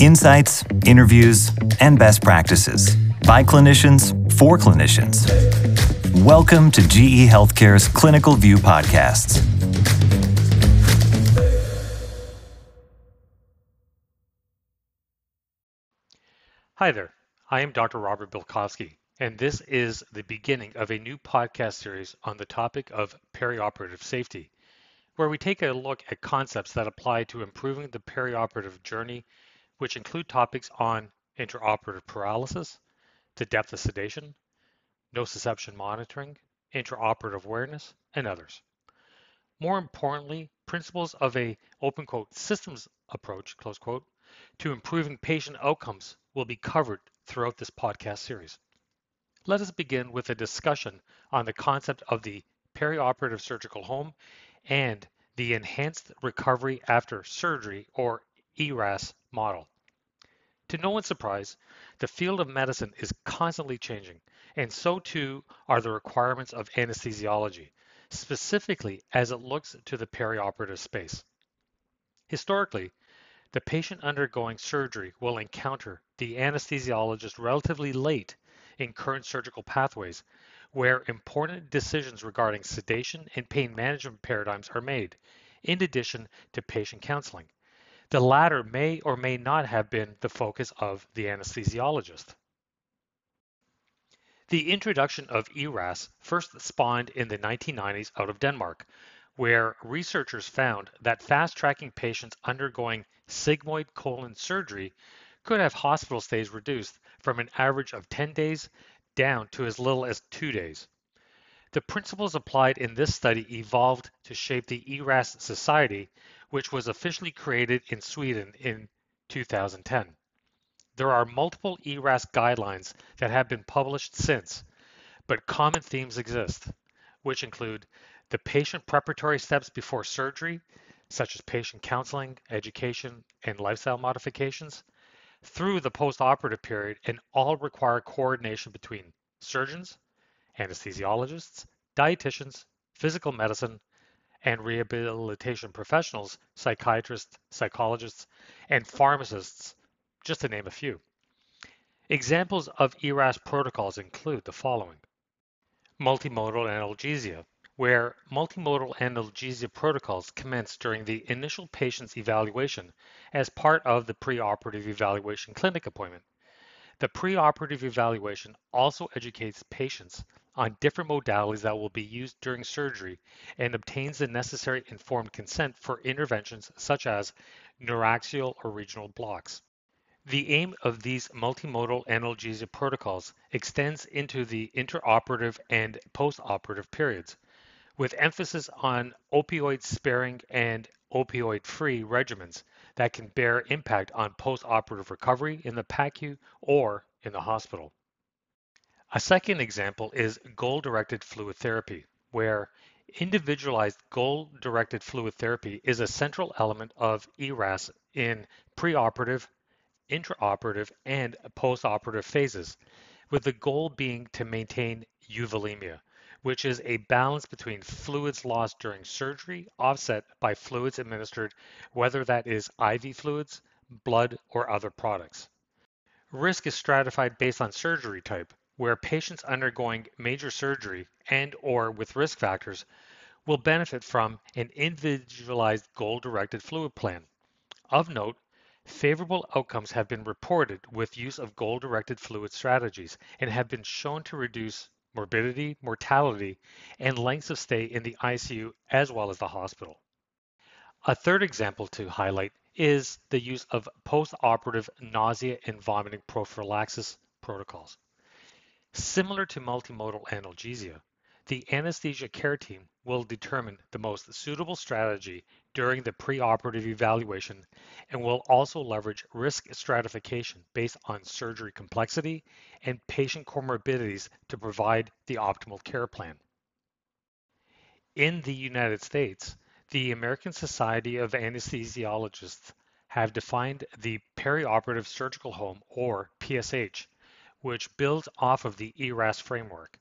Insights, interviews, and best practices by clinicians for clinicians. Welcome to GE Healthcare's Clinical View Podcasts. Hi there. I am Dr. Robert Bilkovski, and this is the beginning of a new podcast series on the topic of perioperative safety, where we take a look at concepts that apply to improving the perioperative journey, which include topics on intraoperative paralysis, the depth of sedation, nociception monitoring, intraoperative awareness, and others. More importantly, principles of a open quote systems approach, close quote, to improving patient outcomes will be covered throughout this podcast series. Let us begin with a discussion on the concept of the perioperative surgical home and the Enhanced Recovery After Surgery or ERAS model. To no one's surprise, the field of medicine is constantly changing, and so too are the requirements of anesthesiology, specifically as it looks to the perioperative space. Historically, the patient undergoing surgery will encounter the anesthesiologist relatively late in current surgical pathways, where important decisions regarding sedation and pain management paradigms are made, in addition to patient counseling. The latter may or may not have been the focus of the anesthesiologist. The introduction of ERAS first spawned in the 1990s out of Denmark, where researchers found that fast tracking patients undergoing sigmoid colon surgery could have hospital stays reduced from an average of 10 days down to as little as two days. The principles applied in this study evolved to shape the ERAS Society, which was officially created in Sweden in 2010. There are multiple ERAS guidelines that have been published since, but common themes exist, which include the patient preparatory steps before surgery, such as patient counseling, education, and lifestyle modifications, through the postoperative period, and all require coordination between surgeons, anesthesiologists, dietitians, physical medicine, and rehabilitation professionals, psychiatrists, psychologists, and pharmacists, just to name a few. Examples of ERAS protocols include the following. Multimodal analgesia, where multimodal analgesia protocols commence during the initial patient's evaluation as part of the preoperative evaluation clinic appointment. The preoperative evaluation also educates patients on different modalities that will be used during surgery and obtains the necessary informed consent for interventions such as neuraxial or regional blocks. The aim of these multimodal analgesia protocols extends into the intraoperative and postoperative periods with emphasis on opioid sparing and opioid free regimens that can bear impact on post-operative recovery in the PACU or in the hospital. A second example is goal-directed fluid therapy, where individualized goal-directed fluid therapy is a central element of ERAS in preoperative, intraoperative, and postoperative phases, with the goal being to maintain euvolemia, which is a balance between fluids lost during surgery offset by fluids administered, whether that is IV fluids, blood, or other products. Risk is stratified based on surgery type, where patients undergoing major surgery and or with risk factors will benefit from an individualized goal-directed fluid plan. Of note, favorable outcomes have been reported with use of goal-directed fluid strategies and have been shown to reduce morbidity, mortality, and lengths of stay in the ICU as well as the hospital. A third example to highlight is the use of post-operative nausea and vomiting prophylaxis protocols. Similar to multimodal analgesia, the anesthesia care team will determine the most suitable strategy during the preoperative evaluation and will also leverage risk stratification based on surgery complexity and patient comorbidities to provide the optimal care plan. In the United States, the American Society of Anesthesiologists have defined the perioperative surgical home or PSH, which builds off of the ERAS framework.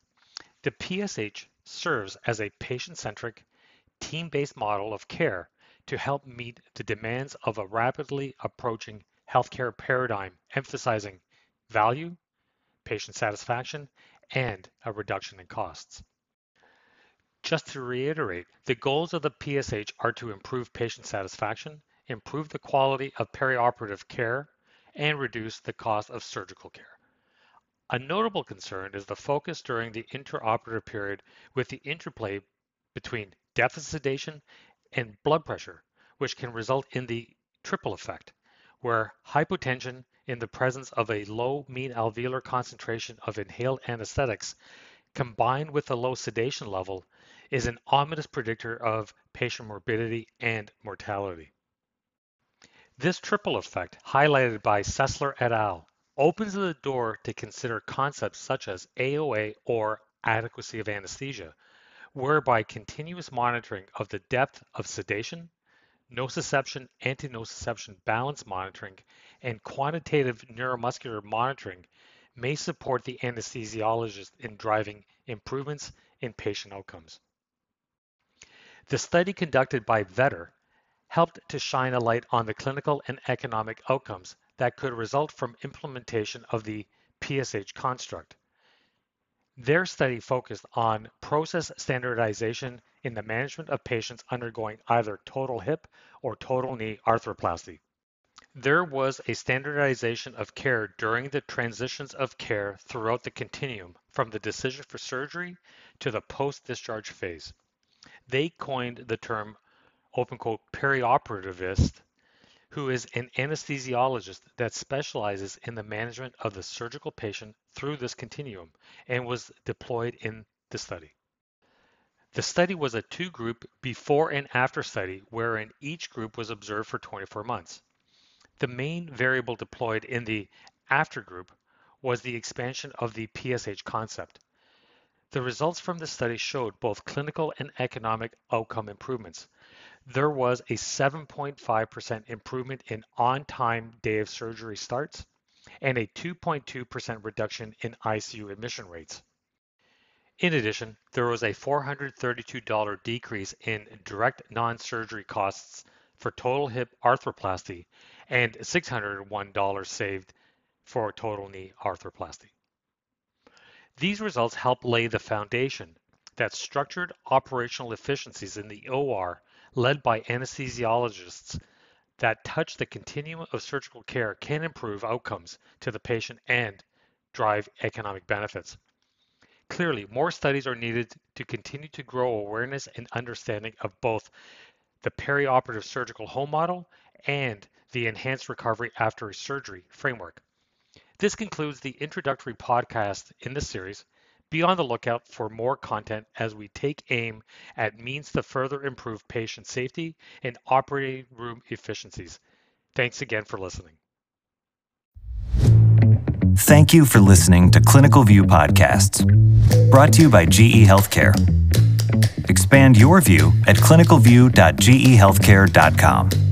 The PSH serves as a patient-centric, team-based model of care to help meet the demands of a rapidly approaching healthcare paradigm emphasizing value, patient satisfaction, and a reduction in costs. Just to reiterate, the goals of the PSH are to improve patient satisfaction, improve the quality of perioperative care, and reduce the cost of surgical care. A notable concern is the focus during the intraoperative period with the interplay between depth of sedation and blood pressure, which can result in the triple effect, where hypotension in the presence of a low mean alveolar concentration of inhaled anesthetics combined with a low sedation level is an ominous predictor of patient morbidity and mortality. This triple effect, highlighted by Sessler et al., opens the door to consider concepts such as AOA or adequacy of anesthesia, whereby continuous monitoring of the depth of sedation, nociception, anti-nociception balance monitoring, and quantitative neuromuscular monitoring may support the anesthesiologist in driving improvements in patient outcomes. The study conducted by Vetter helped to shine a light on the clinical and economic outcomes that could result from implementation of the PSH construct. Their study focused on process standardization in the management of patients undergoing either total hip or total knee arthroplasty. There was a standardization of care during the transitions of care throughout the continuum from the decision for surgery to the post-discharge phase. They coined the term open quote perioperativist who is an anesthesiologist that specializes in the management of the surgical patient through this continuum and was deployed in the study. The study was a two group before and after study wherein each group was observed for 24 months. The main variable deployed in the after group was the expansion of the PSH concept. The results from the study showed both clinical and economic outcome improvements, there was a 7.5% improvement in on-time day of surgery starts and a 2.2% reduction in ICU admission rates. In addition, there was a $432 decrease in direct non-surgery costs for total hip arthroplasty and $601 saved for total knee arthroplasty. These results help lay the foundation that structured operational efficiencies in the OR led by anesthesiologists that touch the continuum of surgical care can improve outcomes to the patient and drive economic benefits. Clearly, more studies are needed to continue to grow awareness and understanding of both the perioperative surgical home model and the enhanced recovery after surgery framework. This concludes the introductory podcast in this series. Be on the lookout for more content as we take aim at means to further improve patient safety and operating room efficiencies. Thanks again for listening. Thank you for listening to Clinical View Podcasts, brought to you by GE Healthcare. Expand your view at clinicalview.gehealthcare.com.